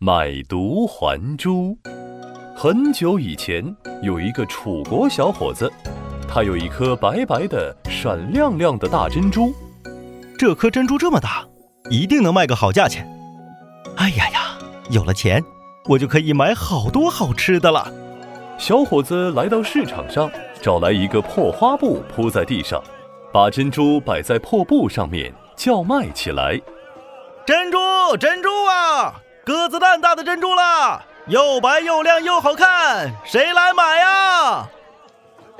买椟还珠。很久以前，有一个楚国小伙子，他有一颗白白的、闪亮亮的大珍珠。这颗珍珠这么大，一定能卖个好价钱。哎呀呀，有了钱，我就可以买好多好吃的了。小伙子来到市场上，找来一个破花布铺在地上，把珍珠摆在破布上面，叫卖起来：“珍珠，珍珠啊！”鸽子蛋大的珍珠啦，又白又亮又好看，谁来买呀？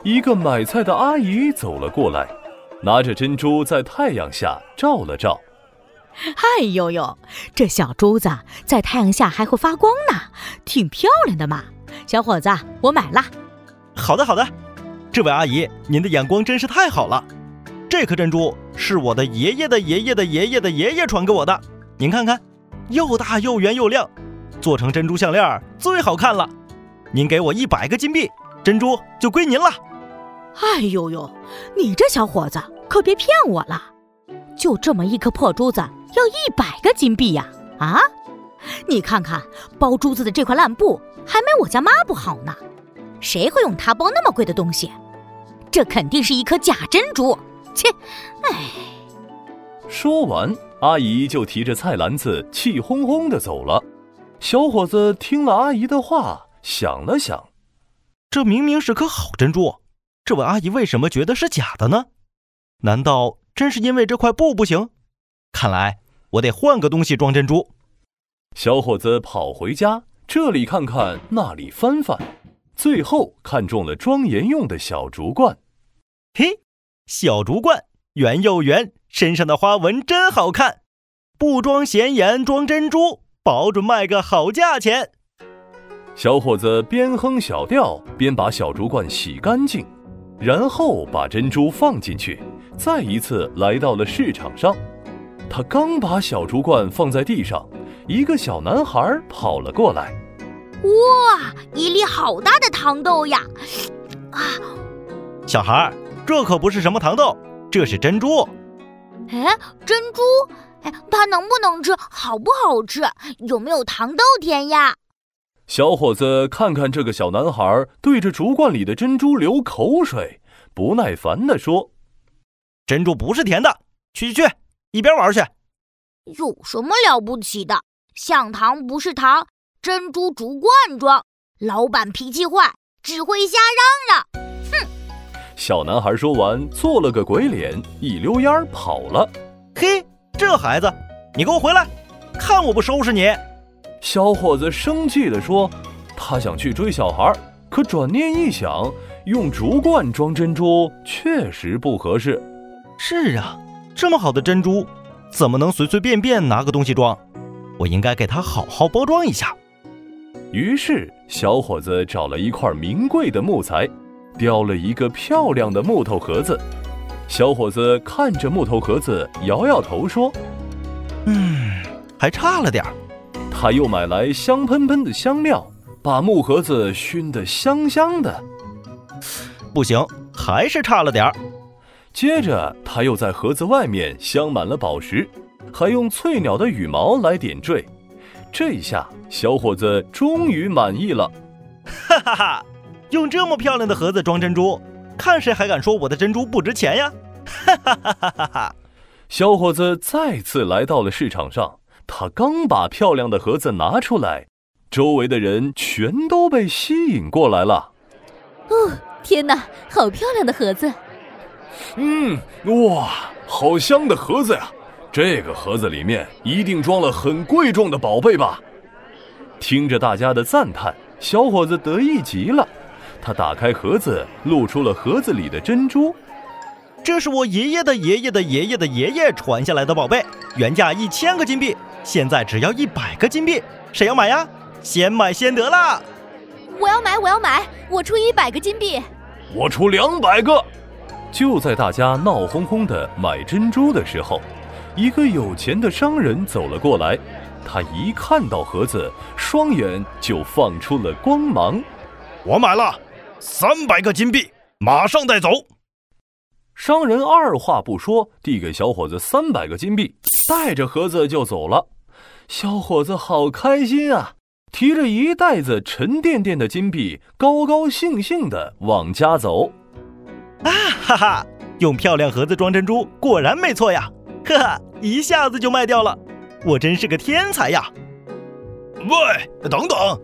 一个买菜的阿姨走了过来，拿着珍珠在太阳下照了照。嗨呦呦，这小珠子在太阳下还会发光呢，挺漂亮的嘛。小伙子，我买了。好的好的，这位阿姨，您的眼光真是太好了。这颗珍珠是我的爷爷的爷爷的爷爷的爷爷传给我的，您看看。又大又圆又亮，做成珍珠项链最好看了。您给我一百个金币，珍珠就归您了。哎呦呦，你这小伙子可别骗我了！就这么一颗破珠子，要一百个金币呀？啊？你看看包珠子的这块烂布，还没我家抹布好呢。谁会用它包那么贵的东西？这肯定是一颗假珍珠。切！哎。说完。阿姨就提着菜篮子，气哄哄的走了。小伙子听了阿姨的话，想了想，这明明是颗好珍珠，这位阿姨为什么觉得是假的呢？难道真是因为这块布不行？看来我得换个东西装珍珠。小伙子跑回家，这里看看，那里翻翻，最后看中了装盐用的小竹罐。嘿，小竹罐，圆又圆。身上的花纹真好看，不装咸盐装珍珠，保准卖个好价钱。小伙子边哼小调边把小竹罐洗干净，然后把珍珠放进去，再一次来到了市场上。他刚把小竹罐放在地上，一个小男孩跑了过来。哇，一粒好大的糖豆呀！啊，小孩，这可不是什么糖豆，这是珍珠。哎，珍珠，哎，它能不能吃？好不好吃？有没有糖豆甜呀？小伙子看看这个小男孩对着竹罐里的珍珠流口水，不耐烦地说：“珍珠不是甜的，去去去，一边玩去。”有什么了不起的？像糖不是糖，珍珠竹罐装。老板脾气坏，只会瞎嚷嚷。小男孩说完，做了个鬼脸，一溜烟儿跑了。嘿，这孩子，你给我回来，看我不收拾你！小伙子生气地说：“他想去追小孩，可转念一想，用竹罐装珍珠确实不合适。是啊，这么好的珍珠，怎么能随随便便拿个东西装？我应该给他好好包装一下。”于是，小伙子找了一块名贵的木材。雕了一个漂亮的木头盒子，小伙子看着木头盒子，摇摇头说：“嗯，还差了点儿。”他又买来香喷喷的香料，把木盒子熏得香香的。不行，还是差了点儿。接着，他又在盒子外面镶满了宝石，还用翠鸟的羽毛来点缀。这下，小伙子终于满意了。哈哈哈！用这么漂亮的盒子装珍珠，看谁还敢说我的珍珠不值钱呀！哈哈哈哈哈哈！小伙子再次来到了市场上，他刚把漂亮的盒子拿出来，周围的人全都被吸引过来了。哦，天哪，好漂亮的盒子！嗯，哇，好香的盒子呀！这个盒子里面一定装了很贵重的宝贝吧？听着大家的赞叹，小伙子得意极了。他打开盒子，露出了盒子里的珍珠。这是我爷爷的爷爷的爷爷的爷爷传下来的宝贝，原价一千个金币，现在只要一百个金币。谁要买呀？先买先得啦！我要买，我要买，我出一百个金币。我出两百个。就在大家闹哄哄的买珍珠的时候，一个有钱的商人走了过来。他一看到盒子，双眼就放出了光芒。我买了。三百个金币，马上带走。商人二话不说，递给小伙子三百个金币，带着盒子就走了。小伙子好开心啊，提着一袋子沉甸甸的金币，高高兴兴的往家走。啊哈哈！用漂亮盒子装珍珠，果然没错呀！呵哈，一下子就卖掉了，我真是个天才呀！喂，等等，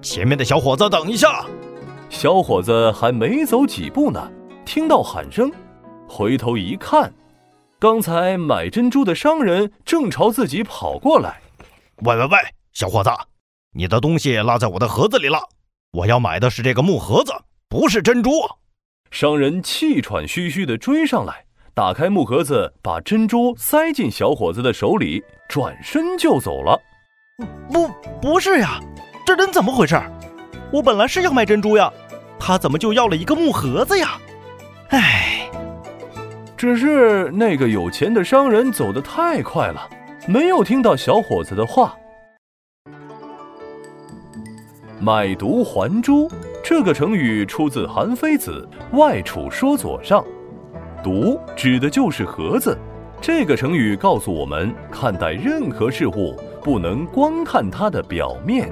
前面的小伙子，等一下！小伙子还没走几步呢，听到喊声，回头一看，刚才买珍珠的商人正朝自己跑过来。喂喂喂，小伙子，你的东西落在我的盒子里了，我要买的是这个木盒子，不是珍珠。商人气喘吁吁地追上来，打开木盒子，把珍珠塞进小伙子的手里，转身就走了。不，不是呀，这人怎么回事？我本来是要卖珍珠呀。他怎么就要了一个木盒子呀？唉，只是那个有钱的商人走得太快了，没有听到小伙子的话。买椟还珠这个成语出自韩非子《外储说左》上，椟指的就是盒子。这个成语告诉我们，看待任何事物不能光看它的表面。